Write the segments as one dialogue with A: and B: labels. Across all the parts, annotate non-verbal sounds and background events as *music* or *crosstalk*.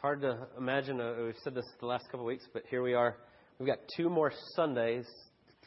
A: hard to imagine. Uh, we've said this the last couple of weeks, but here we are. We've got two more Sundays,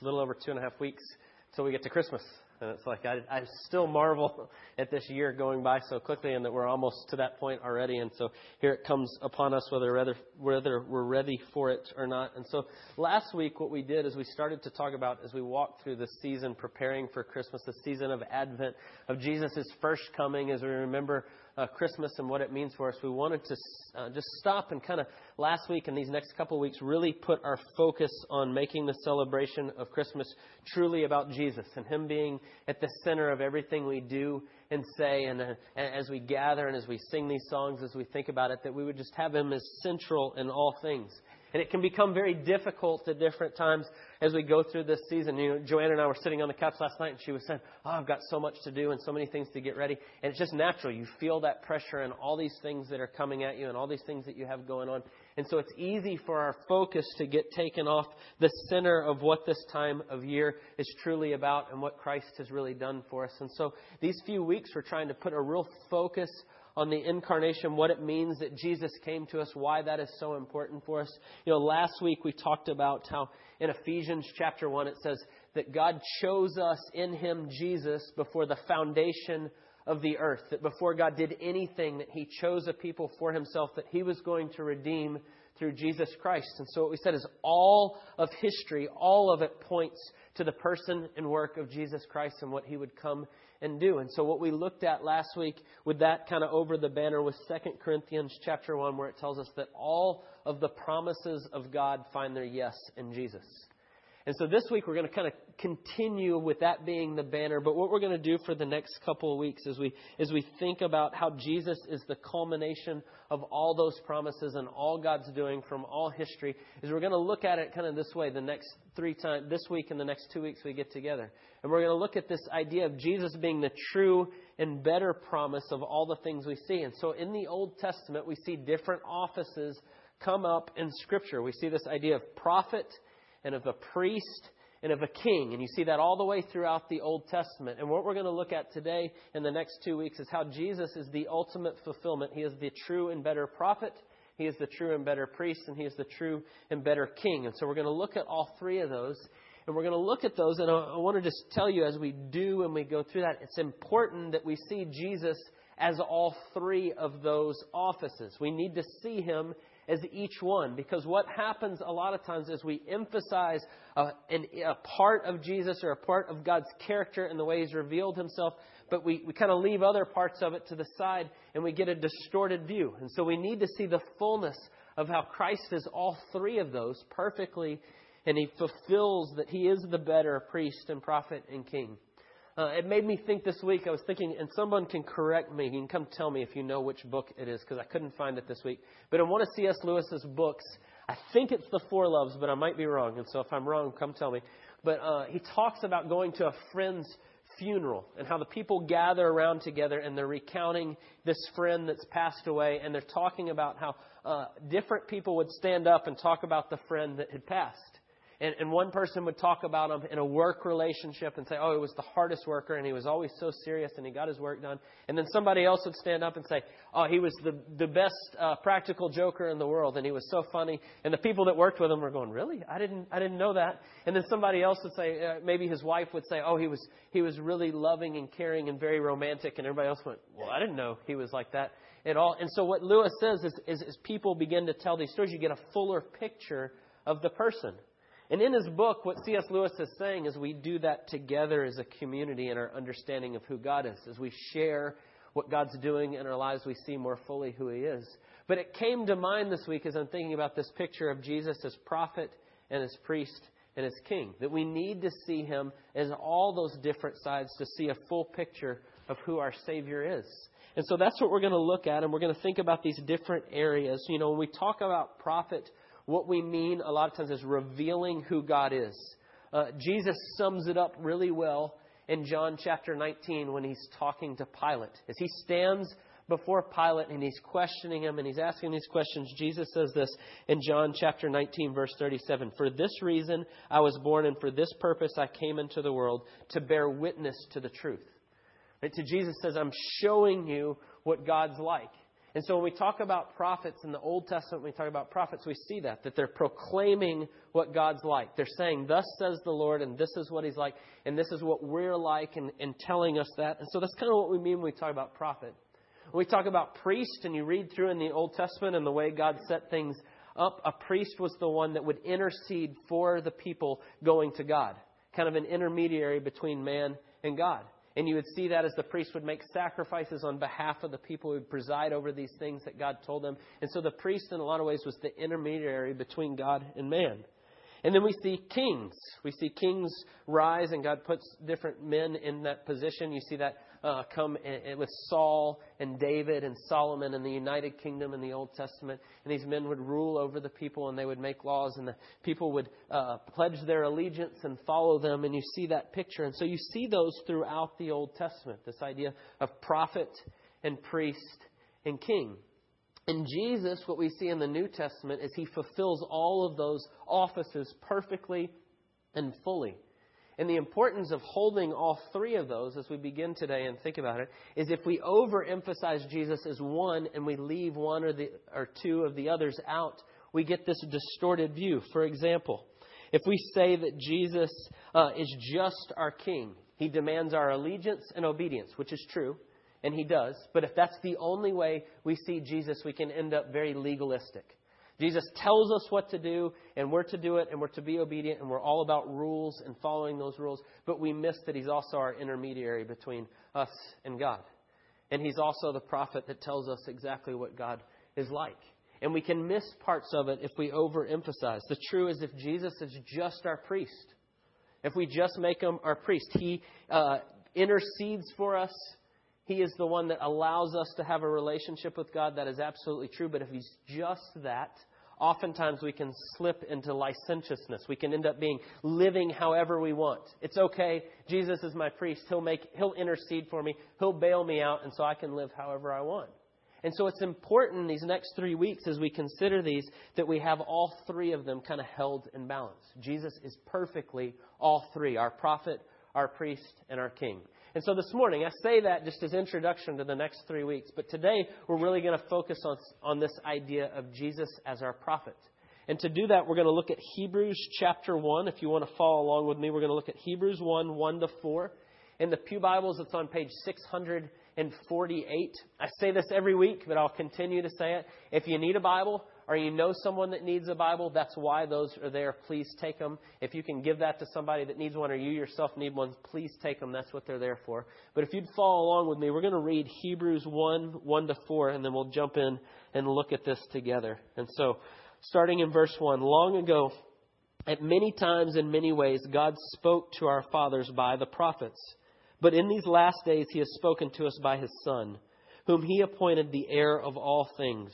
A: a little over two and a half weeks, until we get to Christmas. And it's like I, I still marvel *laughs* at this year going by so quickly, and that we're almost to that point already. And so here it comes upon us, whether whether whether we're ready for it or not. And so last week, what we did is we started to talk about as we walked through this season, preparing for Christmas, the season of Advent, of Jesus' first coming, as we remember uh, Christmas and what it means for us, we wanted to uh, just stop and kind of last week and these next couple weeks really put our focus on making the celebration of Christmas truly about Jesus and Him being at the center of everything we do and say. And, uh, and as we gather and as we sing these songs, as we think about it, that we would just have Him as central in all things. And it can become very difficult at different times as we go through this season. You know, Joanna and I were sitting on the couch last night, and she was saying, "Oh, I've got so much to do and so many things to get ready." And it's just natural. You feel that pressure and all these things that are coming at you and all these things that you have going on. And so it's easy for our focus to get taken off the center of what this time of year is truly about and what Christ has really done for us. And so these few weeks, we're trying to put a real focus on the incarnation, what it means that Jesus came to us, why that is so important for us. You know, last week we talked about how in Ephesians chapter 1 it says that God chose us in him, Jesus, before the foundation of the earth. That before God did anything, that he chose a people for himself that he was going to redeem through Jesus Christ. And so what we said is all of history, all of it points to the person and work of Jesus Christ and what he would come and do. And so what we looked at last week with that kind of over the banner was 2 Corinthians chapter 1 where it tells us that all of the promises of God find their yes in Jesus. And so this week we're going to kind of continue with that being the banner. But what we're going to do for the next couple of weeks is we, as we think about how Jesus is the culmination of all those promises and all God's doing from all history, is we're going to look at it kind of this way the next three times, this week and the next two weeks we get together. And we're going to look at this idea of Jesus being the true and better promise of all the things we see. And so in the Old Testament, we see different offices come up in Scripture. We see this idea of prophet and of a priest and of a king. And you see that all the way throughout the Old Testament. And what we're going to look at today in the next two weeks is how Jesus is the ultimate fulfillment. He is the true and better prophet. He is the true and better priest, and he is the true and better king. And so we're going to look at all three of those. And we're going to look at those. And I, want to just tell you as we do and we go through that, it's important that we see Jesus as all three of those offices. We need to see him as each one. Because what happens a lot of times is we emphasize a, an, a part of Jesus or a part of God's character and the way He's revealed Himself, but we, we kind of leave other parts of it to the side and we get a distorted view. And so we need to see the fullness of how Christ is all three of those perfectly and He fulfills that He is the better priest and prophet and king. Uh, it made me think this week. I was thinking, and someone can correct me. You can come tell me if you know which book it is, because I couldn't find it this week. But in one of C.S. Lewis's books, I think it's The Four Loves, but I might be wrong. And so if I'm wrong, come tell me. But uh, he talks about going to a friend's funeral and how the people gather around together and they're recounting this friend that's passed away and they're talking about how uh, different people would stand up and talk about the friend that had passed. And, and one person would talk about him in a work relationship and say, oh, he was the hardest worker and he was always so serious and he got his work done. And then somebody else would stand up and say, oh, he was the, the best uh, practical joker in the world and he was so funny. And the people that worked with him were going, really? I didn't, I didn't know that. And then somebody else would say, uh, maybe his wife would say, oh, he was, he was really loving and caring and very romantic. And everybody else went, well, I didn't know he was like that at all. And so what Lewis says is, is as people begin to tell these stories, you get a fuller picture of the person. And in his book, what C.S. Lewis is saying is we do that together as a community in our understanding of who God is. As we share what God's doing in our lives, we see more fully who He is. But it came to mind this week as I'm thinking about this picture of Jesus as prophet and as priest and as king. That we need to see Him as all those different sides to see a full picture of who our Savior is. And so that's what we're going to look at, and we're going to think about these different areas. You know, when we talk about prophet, what we mean a lot of times is revealing who God is. Uh, Jesus sums it up really well in John chapter 19 when he's talking to Pilate. As he stands before Pilate and he's questioning him and he's asking these questions, Jesus says this in John chapter 19, verse 37 For this reason I was born, and for this purpose I came into the world, to bear witness to the truth. Right? To Jesus says, I'm showing you what God's like. And so when we talk about prophets in the Old Testament, when we talk about prophets, we see that, that they're proclaiming what God's like. They're saying, Thus says the Lord, and this is what He's like, and this is what we're like, and, and telling us that. And so that's kind of what we mean when we talk about prophet. When we talk about priest, and you read through in the Old Testament and the way God set things up, a priest was the one that would intercede for the people going to God, kind of an intermediary between man and God. And you would see that as the priest would make sacrifices on behalf of the people who would preside over these things that God told them. And so the priest, in a lot of ways, was the intermediary between God and man. And then we see kings. We see kings rise, and God puts different men in that position. You see that uh, come with Saul and David and Solomon and the United Kingdom in the Old Testament. And these men would rule over the people and they would make laws, and the people would uh, pledge their allegiance and follow them. And you see that picture. And so you see those throughout the Old Testament this idea of prophet and priest and king. In Jesus, what we see in the New Testament is he fulfills all of those offices perfectly and fully. And the importance of holding all three of those as we begin today and think about it is if we overemphasize Jesus as one and we leave one or, the, or two of the others out, we get this distorted view. For example, if we say that Jesus uh, is just our king, he demands our allegiance and obedience, which is true, and he does. But if that's the only way we see Jesus, we can end up very legalistic. Jesus tells us what to do, and we're to do it, and we're to be obedient, and we're all about rules and following those rules. But we miss that He's also our intermediary between us and God. And He's also the prophet that tells us exactly what God is like. And we can miss parts of it if we overemphasize. The true is if Jesus is just our priest, if we just make Him our priest, He uh, intercedes for us he is the one that allows us to have a relationship with God. That is absolutely true. But if He's just that, oftentimes we can slip into licentiousness. We can end up being living however we want. It's okay. Jesus is my priest. He'll make, He'll intercede for me. He'll bail me out, and so I can live however I want. And so it's important these next three weeks as we consider these that we have all three of them kind of held in balance. Jesus is perfectly all three our prophet, our priest, and our king. And so this morning, I say that just as introduction to the next three weeks. But today, we're really going to focus on, on this idea of Jesus as our prophet. And to do that, we're going to look at Hebrews chapter 1. If you want to follow along with me, we're going to look at Hebrews 1, 1 to 4. In the Pew Bibles, it's on page 648. I say this every week, but I'll continue to say it. If you need a Bible, or you know someone that needs a Bible, that's why those are there. Please take them. If you can give that to somebody that needs one or you yourself need one, please take them. That's what they're there for. But if you'd follow along with me, we're going to read Hebrews 1, 1 to 4, and then we'll jump in and look at this together. And so, starting in verse 1, long ago, at many times in many ways, God spoke to our fathers by the prophets. But in these last days, He has spoken to us by His Son, whom He appointed the heir of all things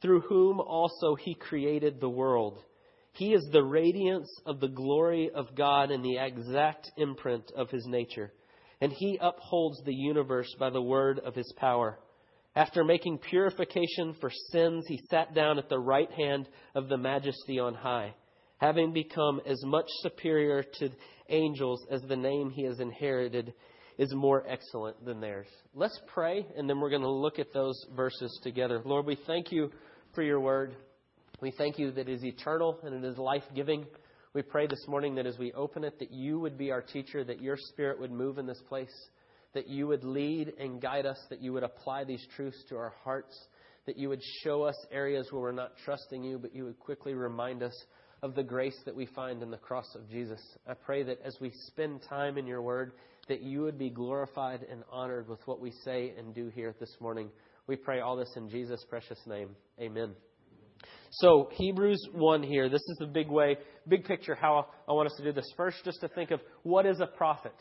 A: through whom also he created the world. He is the radiance of the glory of God and the exact imprint of his nature. And he upholds the universe by the word of his power. After making purification for sins, he sat down at the right hand of the majesty on high, having become as much superior to angels as the name he has inherited is more excellent than theirs. Let's pray, and then we're going to look at those verses together. Lord, we thank you for your word. We thank you that it is eternal and it is life giving. We pray this morning that as we open it, that you would be our teacher, that your spirit would move in this place, that you would lead and guide us, that you would apply these truths to our hearts, that you would show us areas where we're not trusting you, but you would quickly remind us of the grace that we find in the cross of Jesus. I pray that as we spend time in your word, that you would be glorified and honored with what we say and do here this morning. We pray all this in Jesus' precious name. Amen. So, Hebrews 1 here, this is the big way, big picture how I want us to do this. First, just to think of what is a prophet?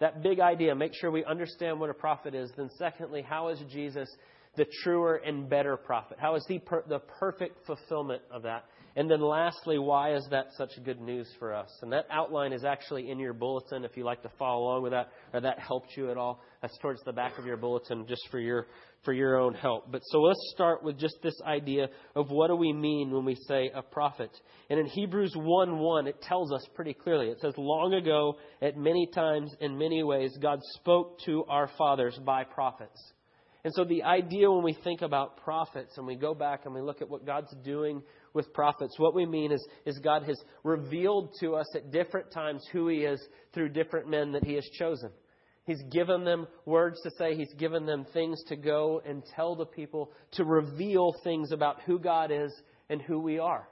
A: That big idea, make sure we understand what a prophet is. Then, secondly, how is Jesus the truer and better prophet? How is he per- the perfect fulfillment of that? And then lastly, why is that such good news for us? And that outline is actually in your bulletin if you like to follow along with that or that helped you at all. That's towards the back of your bulletin just for your for your own help. But so let's start with just this idea of what do we mean when we say a prophet. And in Hebrews 1 1, it tells us pretty clearly. It says, Long ago, at many times, in many ways, God spoke to our fathers by prophets. And so the idea when we think about prophets and we go back and we look at what God's doing with prophets, what we mean is, is God has revealed to us at different times who He is through different men that He has chosen. He's given them words to say. He's given them things to go and tell the people to reveal things about who God is and who we are.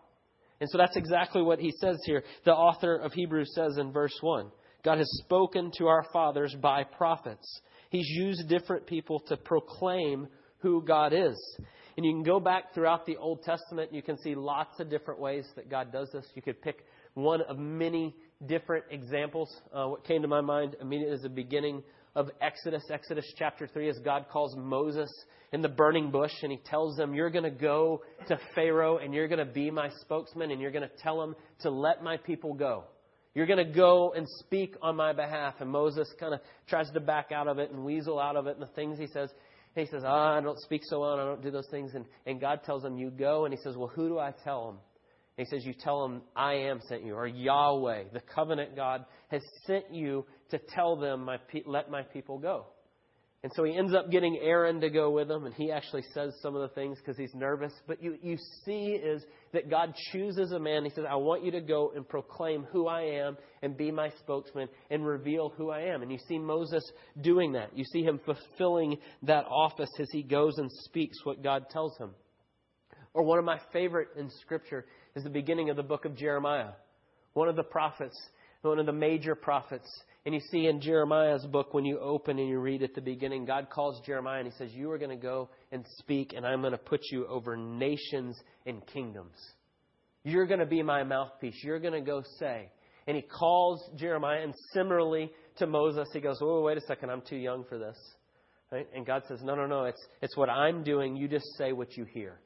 A: And so that's exactly what he says here. The author of Hebrews says in verse 1 God has spoken to our fathers by prophets. He's used different people to proclaim who God is. And you can go back throughout the Old Testament, you can see lots of different ways that God does this. You could pick one of many different examples. Uh, what came to my mind immediately is the beginning of Exodus, Exodus chapter 3, as God calls Moses in the burning bush and he tells them, You're going to go to Pharaoh and you're going to be my spokesman and you're going to tell him to let my people go. You're going to go and speak on my behalf. And Moses kind of tries to back out of it and weasel out of it and the things he says. And he says, Ah, I don't speak so well and I don't do those things. And, and God tells him, You go. And he says, Well, who do I tell him? And he says, You tell him, I am sent you. Or Yahweh, the covenant God, has sent you to tell them, my, pe- Let my people go. And so he ends up getting Aaron to go with him, and he actually says some of the things because he's nervous. But you, you see is that God chooses a man. He says, I want you to go and proclaim who I am and be my spokesman and reveal who I am. And you see Moses doing that. You see him fulfilling that office as he goes and speaks what God tells him. Or one of my favorite in Scripture is the beginning of the book of Jeremiah. One of the prophets, one of the major prophets and you see in Jeremiah's book, when you open and you read at the beginning, God calls Jeremiah and he says, You are going to go and speak, and I'm going to put you over nations and kingdoms. You're going to be my mouthpiece. You're going to go say. And he calls Jeremiah, and similarly to Moses, he goes, Oh, wait a second, I'm too young for this. Right? And God says, No, no, no, it's, it's what I'm doing. You just say what you hear.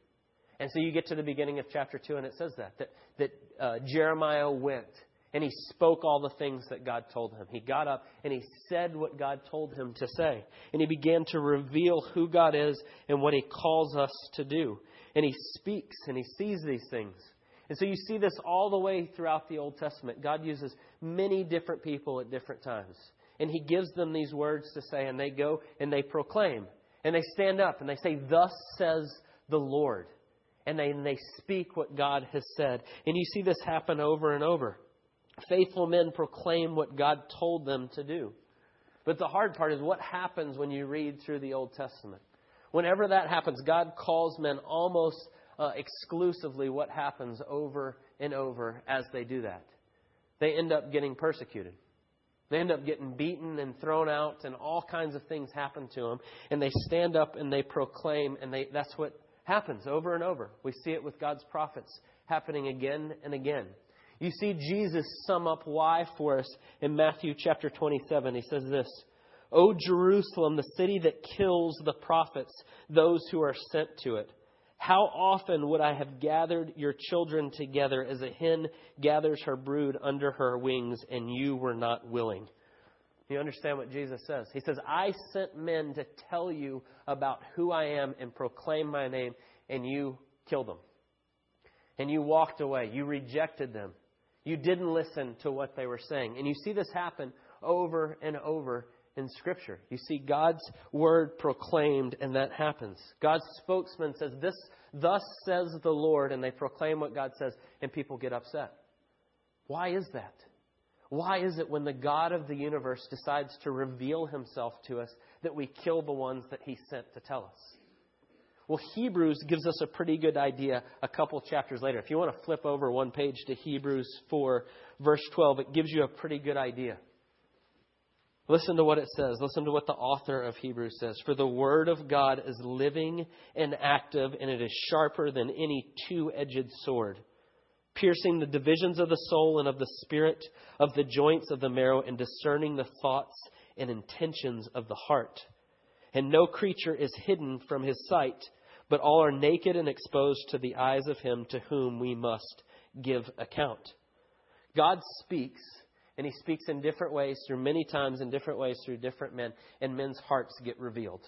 A: And so you get to the beginning of chapter 2, and it says that, that, that uh, Jeremiah went and he spoke all the things that God told him. He got up and he said what God told him to say. And he began to reveal who God is and what he calls us to do. And he speaks and he sees these things. And so you see this all the way throughout the Old Testament. God uses many different people at different times. And he gives them these words to say, and they go and they proclaim. And they stand up and they say, Thus says the Lord. And they, and they speak what God has said. And you see this happen over and over. Faithful men proclaim what God told them to do. But the hard part is what happens when you read through the Old Testament. Whenever that happens, God calls men almost uh, exclusively what happens over and over as they do that. They end up getting persecuted. They end up getting beaten and thrown out, and all kinds of things happen to them. And they stand up and they proclaim, and they, that's what happens over and over. We see it with God's prophets happening again and again. You see Jesus sum up why for us in Matthew chapter 27. He says this O Jerusalem, the city that kills the prophets, those who are sent to it. How often would I have gathered your children together as a hen gathers her brood under her wings, and you were not willing? You understand what Jesus says? He says, I sent men to tell you about who I am and proclaim my name, and you killed them. And you walked away. You rejected them. You didn't listen to what they were saying. And you see this happen over and over in Scripture. You see God's word proclaimed, and that happens. God's spokesman says, This thus says the Lord, and they proclaim what God says, and people get upset. Why is that? Why is it when the God of the universe decides to reveal himself to us that we kill the ones that he sent to tell us? Well, Hebrews gives us a pretty good idea a couple chapters later. If you want to flip over one page to Hebrews 4, verse 12, it gives you a pretty good idea. Listen to what it says. Listen to what the author of Hebrews says. For the word of God is living and active, and it is sharper than any two edged sword, piercing the divisions of the soul and of the spirit, of the joints of the marrow, and discerning the thoughts and intentions of the heart. And no creature is hidden from his sight, but all are naked and exposed to the eyes of him to whom we must give account. God speaks, and he speaks in different ways through many times in different ways through different men, and men's hearts get revealed.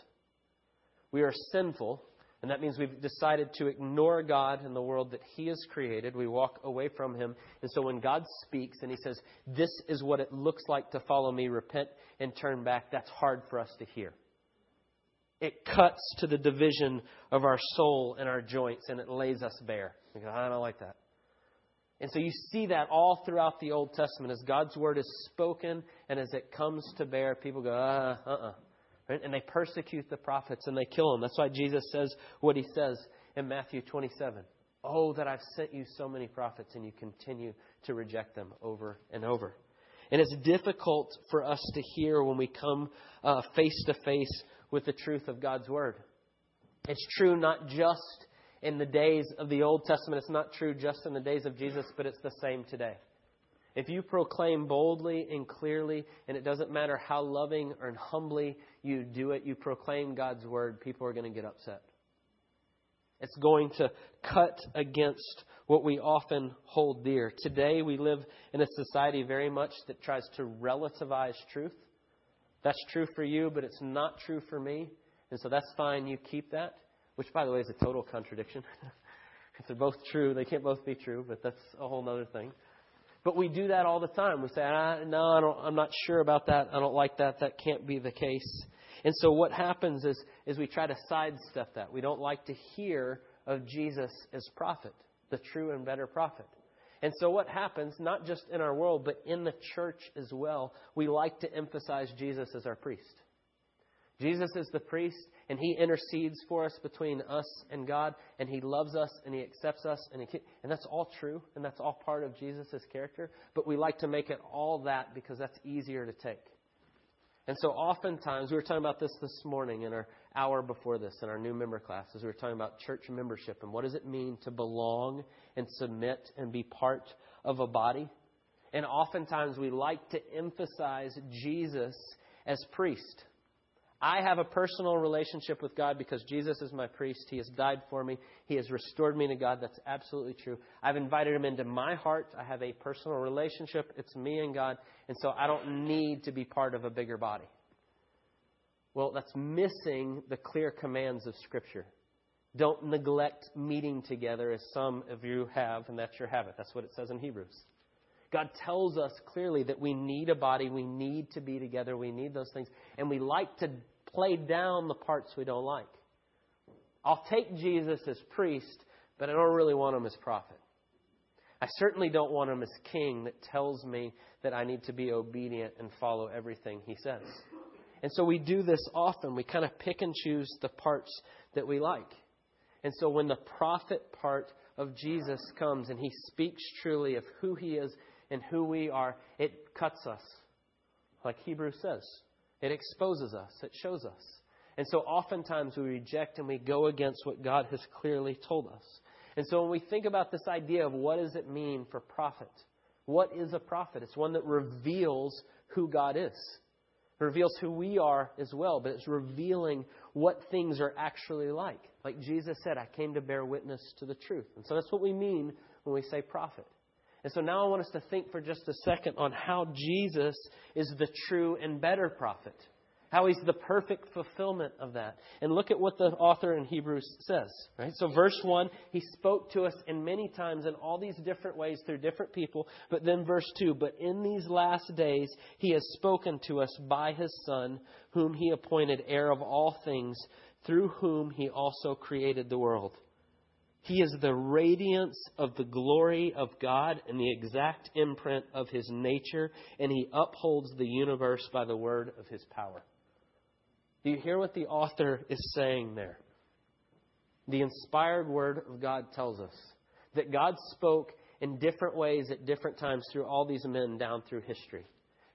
A: We are sinful, and that means we've decided to ignore God and the world that He has created. We walk away from Him. And so when God speaks and He says, This is what it looks like to follow me, repent and turn back, that's hard for us to hear. It cuts to the division of our soul and our joints and it lays us bare. You go, I don't like that. And so you see that all throughout the Old Testament as God's word is spoken and as it comes to bear, people go, uh, uh-uh. Right? And they persecute the prophets and they kill them. That's why Jesus says what he says in Matthew 27. Oh, that I've sent you so many prophets and you continue to reject them over and over. And it's difficult for us to hear when we come face to face with the truth of God's Word. It's true not just in the days of the Old Testament, it's not true just in the days of Jesus, but it's the same today. If you proclaim boldly and clearly, and it doesn't matter how loving or humbly you do it, you proclaim God's Word, people are going to get upset. It's going to cut against what we often hold dear. Today, we live in a society very much that tries to relativize truth. That's true for you, but it's not true for me. And so that's fine. You keep that, which, by the way, is a total contradiction. *laughs* if they're both true, they can't both be true, but that's a whole other thing. But we do that all the time. We say, ah, no, I don't, I'm not sure about that. I don't like that. That can't be the case. And so what happens is, is we try to sidestep that. We don't like to hear of Jesus as prophet, the true and better prophet. And so what happens, not just in our world, but in the church as well, we like to emphasize Jesus as our priest. Jesus is the priest, and he intercedes for us between us and God, and he loves us, and he accepts us, and, he, and that's all true, and that's all part of Jesus' character. But we like to make it all that because that's easier to take. And so oftentimes, we were talking about this this morning in our hour before this in our new member classes. We were talking about church membership and what does it mean to belong and submit and be part of a body. And oftentimes, we like to emphasize Jesus as priest. I have a personal relationship with God because Jesus is my priest. He has died for me. He has restored me to God. That's absolutely true. I've invited him into my heart. I have a personal relationship. It's me and God. And so I don't need to be part of a bigger body. Well, that's missing the clear commands of Scripture. Don't neglect meeting together as some of you have, and that's your habit. That's what it says in Hebrews. God tells us clearly that we need a body, we need to be together, we need those things, and we like to play down the parts we don't like. I'll take Jesus as priest, but I don't really want him as prophet. I certainly don't want him as king that tells me that I need to be obedient and follow everything he says. And so we do this often. We kind of pick and choose the parts that we like. And so when the prophet part of Jesus comes and he speaks truly of who he is and who we are, it cuts us. Like Hebrews says, it exposes us, it shows us. And so oftentimes we reject and we go against what God has clearly told us. And so when we think about this idea of what does it mean for prophet, what is a prophet? It's one that reveals who God is. It reveals who we are as well, but it's revealing what things are actually like. Like Jesus said, I came to bear witness to the truth. And so that's what we mean when we say prophet. And so now I want us to think for just a second on how Jesus is the true and better prophet. How he's the perfect fulfillment of that. And look at what the author in Hebrews says. Right? So verse 1, he spoke to us in many times in all these different ways through different people. But then verse 2, but in these last days he has spoken to us by his Son, whom he appointed heir of all things, through whom he also created the world. He is the radiance of the glory of God and the exact imprint of his nature, and he upholds the universe by the word of his power. Do you hear what the author is saying there? The inspired word of God tells us that God spoke in different ways at different times through all these men down through history.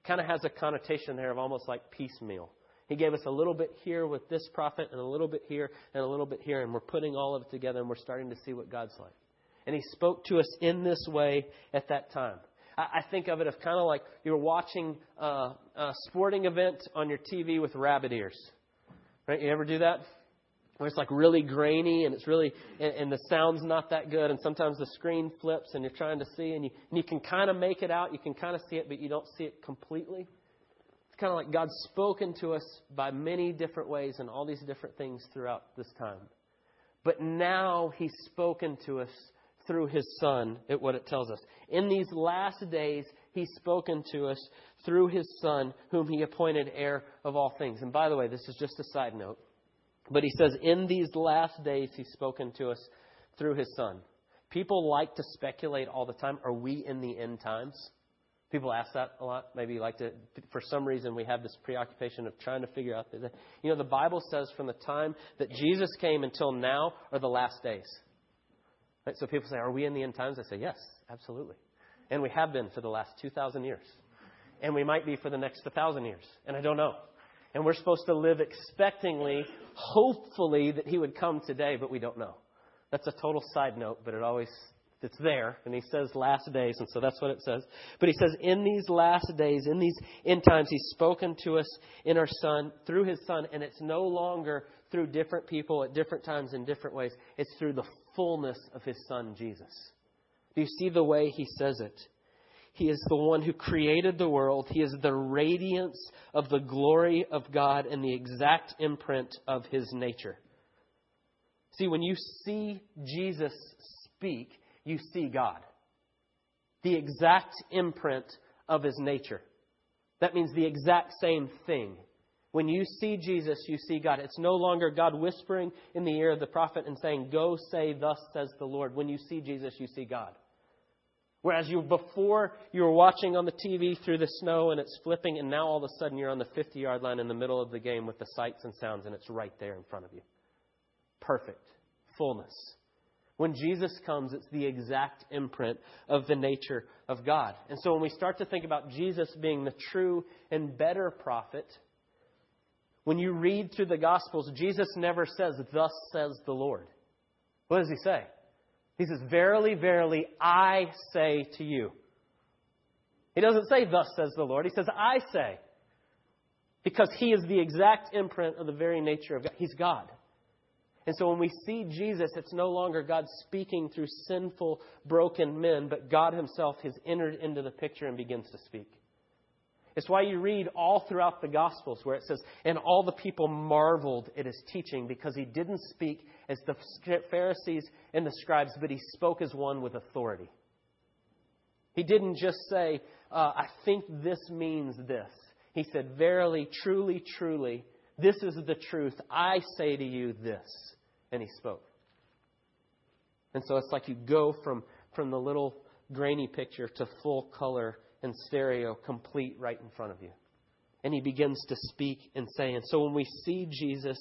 A: Kind of has a connotation there of almost like piecemeal. He gave us a little bit here with this prophet and a little bit here and a little bit here, and we're putting all of it together and we're starting to see what God's like. And He spoke to us in this way at that time. I, think of it as kind of like you're watching a, a sporting event on your TV with rabbit ears. Right? You ever do that? Where it's like really grainy and it's really, and, and the sound's not that good, and sometimes the screen flips and you're trying to see, and you, and you can kind of make it out, you can kind of see it, but you don't see it completely It's kind of like God's spoken to us by many different ways and all these different things throughout this time. But now He's spoken to us through His Son, at what it tells us. In these last days, He's spoken to us through His Son, whom He appointed heir of all things. And by the way, this is just a side note. But he says, in these last days, he's spoken to us through his son. People like to speculate all the time are we in the end times? People ask that a lot. Maybe like to, for some reason, we have this preoccupation of trying to figure out. That, you know, the Bible says from the time that Jesus came until now are the last days. Right? So people say, Are we in the end times? I say, Yes, absolutely. And we have been for the last 2,000 years. And we might be for the next 1,000 years. And I don't know. And we're supposed to live expectingly, hopefully, that He would come today, but we don't know. That's a total side note, but it always it's there, and he says last days, and so that's what it says. But he says, in these last days, in these end times, he's spoken to us in our Son, through his Son, and it's no longer through different people at different times in different ways. It's through the fullness of his Son, Jesus. Do you see the way he says it? He is the one who created the world. He is the radiance of the glory of God and the exact imprint of his nature. See, when you see Jesus speak, you see God. The exact imprint of his nature. That means the exact same thing. When you see Jesus, you see God. It's no longer God whispering in the ear of the prophet and saying, Go say, Thus says the Lord. When you see Jesus, you see God. Whereas you before you were watching on the TV through the snow and it's flipping, and now all of a sudden you're on the 50 yard line in the middle of the game with the sights and sounds, and it's right there in front of you. Perfect. Fullness. When Jesus comes, it's the exact imprint of the nature of God. And so when we start to think about Jesus being the true and better prophet, when you read through the Gospels, Jesus never says, Thus says the Lord. What does he say? He says, Verily, verily, I say to you. He doesn't say, Thus says the Lord. He says, I say. Because he is the exact imprint of the very nature of God. He's God. And so when we see Jesus, it's no longer God speaking through sinful, broken men, but God Himself has entered into the picture and begins to speak. It's why you read all throughout the Gospels where it says, And all the people marveled at His teaching because He didn't speak as the Pharisees and the scribes, but He spoke as one with authority. He didn't just say, uh, I think this means this. He said, Verily, truly, truly, this is the truth. I say to you this. And he spoke. And so it's like you go from, from the little grainy picture to full color and stereo, complete right in front of you. And he begins to speak and say. And so when we see Jesus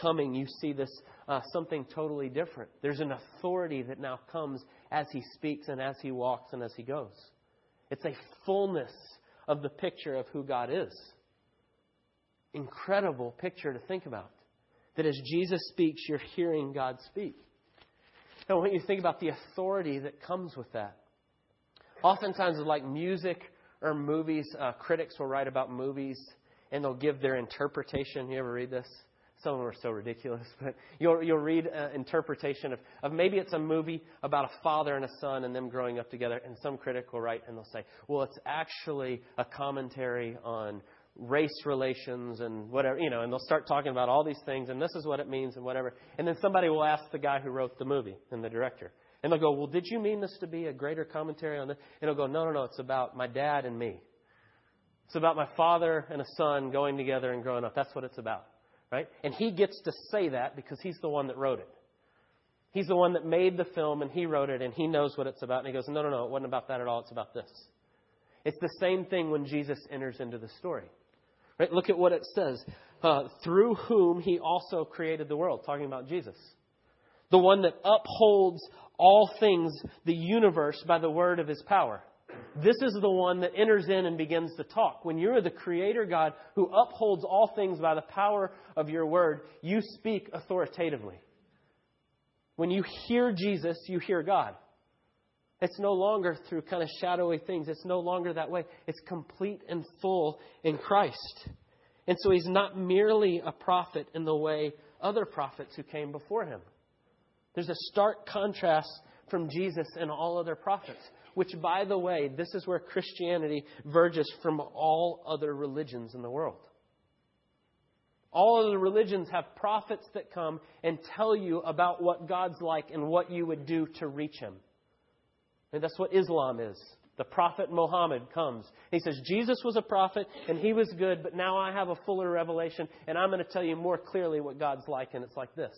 A: coming, you see this uh, something totally different. There's an authority that now comes as he speaks and as he walks and as he goes. It's a fullness of the picture of who God is incredible picture to think about. That as Jesus speaks, you're hearing God speak. Now, when you to think about the authority that comes with that, oftentimes, like music or movies, uh, critics will write about movies and they'll give their interpretation. You ever read this? Some of them are so ridiculous, *laughs* but you'll, you'll read an interpretation of, of maybe it's a movie about a father and a son and them growing up together, and some critic will write and they'll say, well, it's actually a commentary on race relations and whatever, you know, and they'll start talking about all these things and this is what it means and whatever. And then somebody will ask the guy who wrote the movie and the director. And they'll go, Well, did you mean this to be a greater commentary on this? And he'll go, No, no, no, it's about my dad and me. It's about my father and a son going together and growing up. That's what it's about. Right? And he gets to say that because he's the one that wrote it. He's the one that made the film and he wrote it and he knows what it's about. And he goes, No, no, no, it wasn't about that at all. It's about this. It's the same thing when Jesus enters into the story. Right? Look at what it says. Uh, through whom he also created the world, talking about Jesus. The one that upholds all things, the universe, by the word of his power. This is the one that enters in and begins to talk. When you're the creator God who upholds all things by the power of your word, you speak authoritatively. When you hear Jesus, you hear God. It's no longer through kind of shadowy things. It's no longer that way. It's complete and full in Christ. And so he's not merely a prophet in the way other prophets who came before him. There's a stark contrast from Jesus and all other prophets, which, by the way, this is where Christianity verges from all other religions in the world. All of the religions have prophets that come and tell you about what God's like and what you would do to reach him. And that's what Islam is. The prophet Muhammad comes. He says, Jesus was a prophet and he was good, but now I have a fuller revelation and I'm going to tell you more clearly what God's like, and it's like this.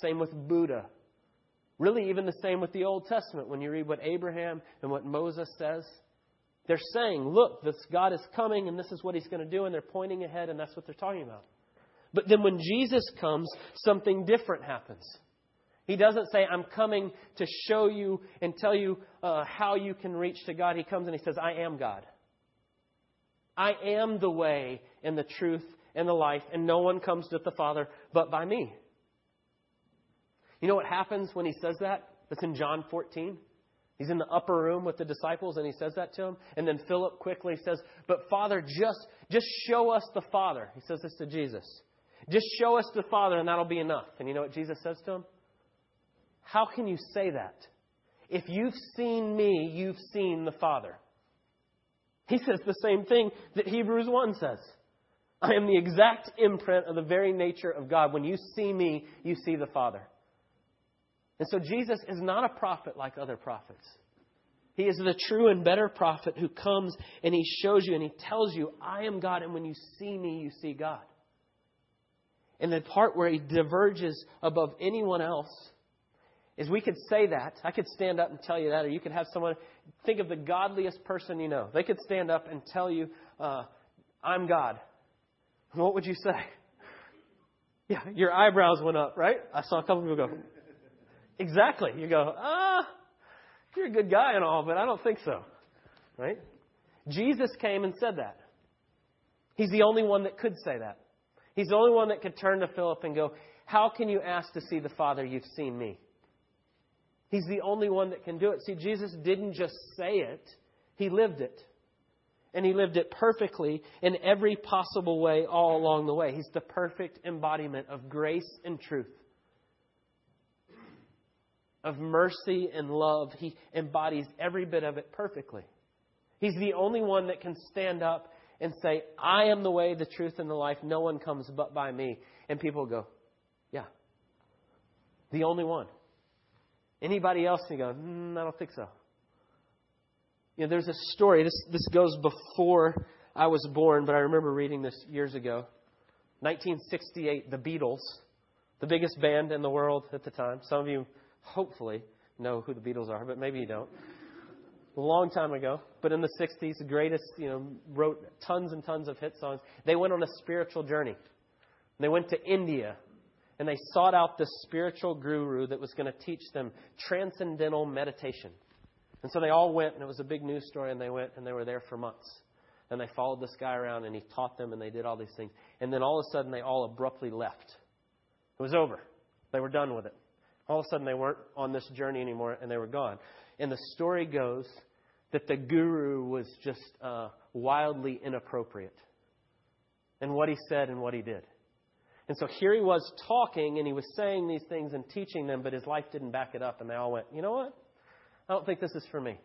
A: Same with Buddha. Really, even the same with the Old Testament. When you read what Abraham and what Moses says, they're saying, look, this God is coming and this is what he's going to do, and they're pointing ahead, and that's what they're talking about. But then when Jesus comes, something different happens. He doesn't say, I'm coming to show you and tell you uh, how you can reach to God. He comes and he says, I am God. I am the way and the truth and the life, and no one comes to the Father but by me. You know what happens when he says that? That's in John 14. He's in the upper room with the disciples and he says that to them. And then Philip quickly says, But Father, just, just show us the Father. He says this to Jesus. Just show us the Father and that'll be enough. And you know what Jesus says to him? How can you say that? If you've seen me, you've seen the Father. He says the same thing that Hebrews 1 says. I am the exact imprint of the very nature of God. When you see me, you see the Father. And so Jesus is not a prophet like other prophets. He is the true and better prophet who comes and he shows you and he tells you, I am God, and when you see me, you see God. And the part where he diverges above anyone else is we could say that. I could stand up and tell you that, or you could have someone think of the godliest person you know. They could stand up and tell you, uh, I'm God. What would you say? *laughs* Yeah, your eyebrows went up, right? I saw a couple of people go, Exactly. You go, ah, you're a good guy and all, but I don't think so. Right? Jesus came and said that. He's the only one that could say that. He's the only one that could turn to Philip and go, How can you ask to see the Father? You've seen me. He's the only one that can do it. See, Jesus didn't just say it, He lived it. And He lived it perfectly in every possible way all along the way. He's the perfect embodiment of grace and truth of mercy and love. He embodies every bit of it perfectly. He's the only one that can stand up and say, I am the way, the truth, and the life. No one comes but by me. And people go, Yeah. The only one. Anybody else? you go, mm, I don't think so. You know, there's a story. This, this goes before I was born, but I remember reading this years ago. 1968, the Beatles, the biggest band in the world at the time. Some of you hopefully know who the Beatles are, but maybe you don't. A long time ago, but in the 60s, the greatest, you know, wrote tons and tons of hit songs. They went on a spiritual journey. They went to India and they sought out the spiritual guru that was going to teach them transcendental meditation. And so they all went, and it was a big news story, and they went and they were there for months. And they followed this guy around, and he taught them, and they did all these things. And then all of a sudden, they all abruptly left. It was over. They were done with it. All of a sudden, they weren't on this journey anymore and they were gone. And the story goes that the guru was just uh, wildly inappropriate in what he said and what he did. And so here he was talking and he was saying these things and teaching them, but his life didn't back it up. And they all went, you know what? I don't think this is for me.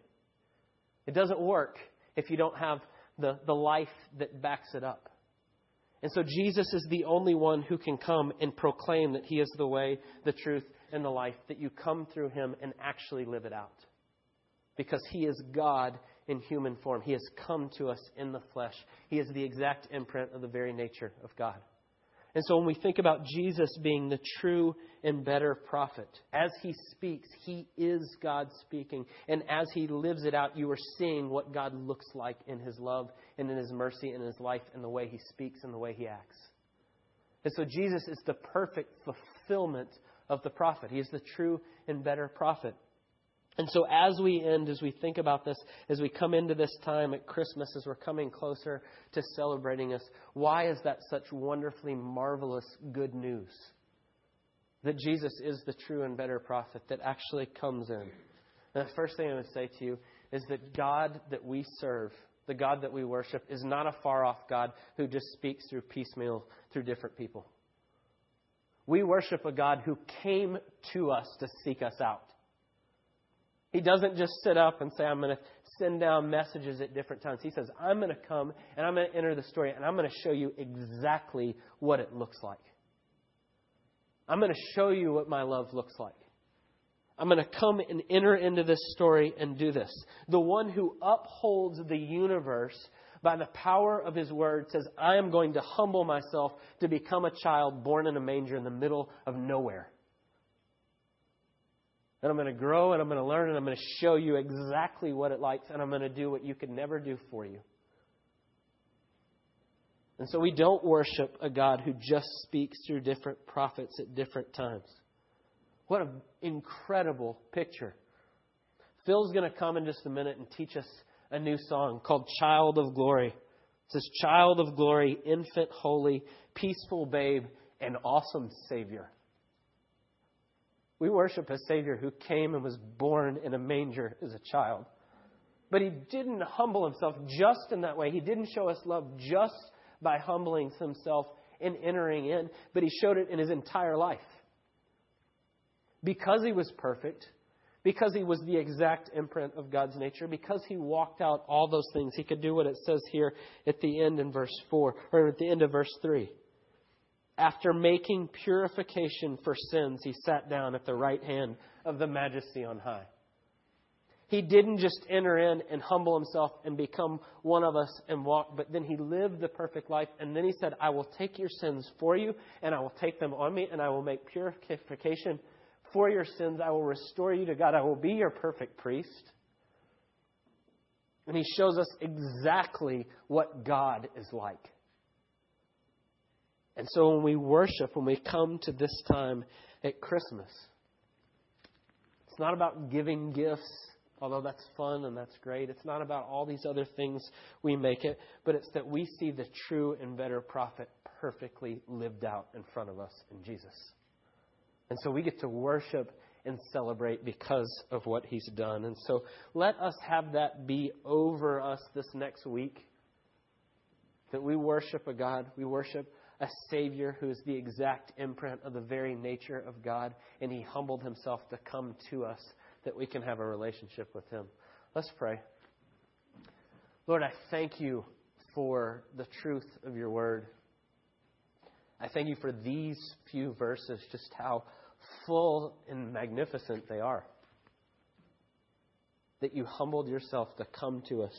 A: It doesn't work if you don't have the, the life that backs it up. And so Jesus is the only one who can come and proclaim that he is the way, the truth, and the life, that you come through him and actually live it out. Because he is God in human form. He has come to us in the flesh. He is the exact imprint of the very nature of God. And so when we think about Jesus being the true and better prophet, as he speaks, he is God speaking. And as he lives it out, you are seeing what God looks like in his love and in his mercy and in his life and the way he speaks and the way he acts. And so Jesus is the perfect fulfillment of the prophet. He is the true and better prophet. And so, as we end, as we think about this, as we come into this time at Christmas, as we're coming closer to celebrating this, why is that such wonderfully marvelous good news? That Jesus is the true and better prophet that actually comes in. And the first thing I would say to you is that God that we serve, the God that we worship, is not a far off God who just speaks through piecemeal through different people. We worship a God who came to us to seek us out. He doesn't just sit up and say, I'm going to send down messages at different times. He says, I'm going to come and I'm going to enter the story and I'm going to show you exactly what it looks like. I'm going to show you what my love looks like. I'm going to come and enter into this story and do this. The one who upholds the universe by the power of his word says, I am going to humble myself to become a child born in a manger in the middle of nowhere. And I'm going to grow and I'm going to learn and I'm going to show you exactly what it likes and I'm going to do what you could never do for you. And so we don't worship a God who just speaks through different prophets at different times. What an incredible picture. Phil's going to come in just a minute and teach us a new song called Child of Glory. It says, Child of Glory, infant, holy, peaceful babe, and awesome Savior. We worship a Savior who came and was born in a manger as a child. But he didn't humble himself just in that way. He didn't show us love just by humbling himself and entering in, but he showed it in his entire life. Because he was perfect, because he was the exact imprint of God's nature, because he walked out all those things, he could do what it says here at the end in verse 4, or at the end of verse 3. After making purification for sins, he sat down at the right hand of the majesty on high. He didn't just enter in and humble himself and become one of us and walk, but then he lived the perfect life. And then he said, I will take your sins for you, and I will take them on me, and I will make purification for your sins. I will restore you to God. I will be your perfect priest. And he shows us exactly what God is like. And so when we worship, when we come to this time at Christmas, it's not about giving gifts although that's fun and that's great. It's not about all these other things we make it, but it's that we see the true and better prophet perfectly lived out in front of us in Jesus. And so we get to worship and celebrate because of what he's done. And so let us have that be over us this next week. That we worship a God, we worship a Savior who is the exact imprint of the very nature of God, and he humbled himself to come to us that we can have a relationship with Him. Let's pray. Lord, I thank you for the truth of your word. I thank you for these few verses, just how full and magnificent they are. That you humbled yourself to come to us.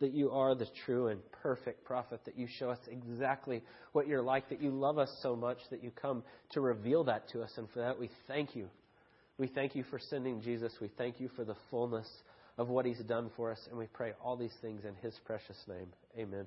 A: That you are the true and perfect prophet. That you show us exactly what you're like. That you love us so much that you come to reveal that to us. And for that, we thank you. We thank you for sending Jesus. We thank you for the fullness of what he's done for us. And we pray all these things in his precious name. Amen.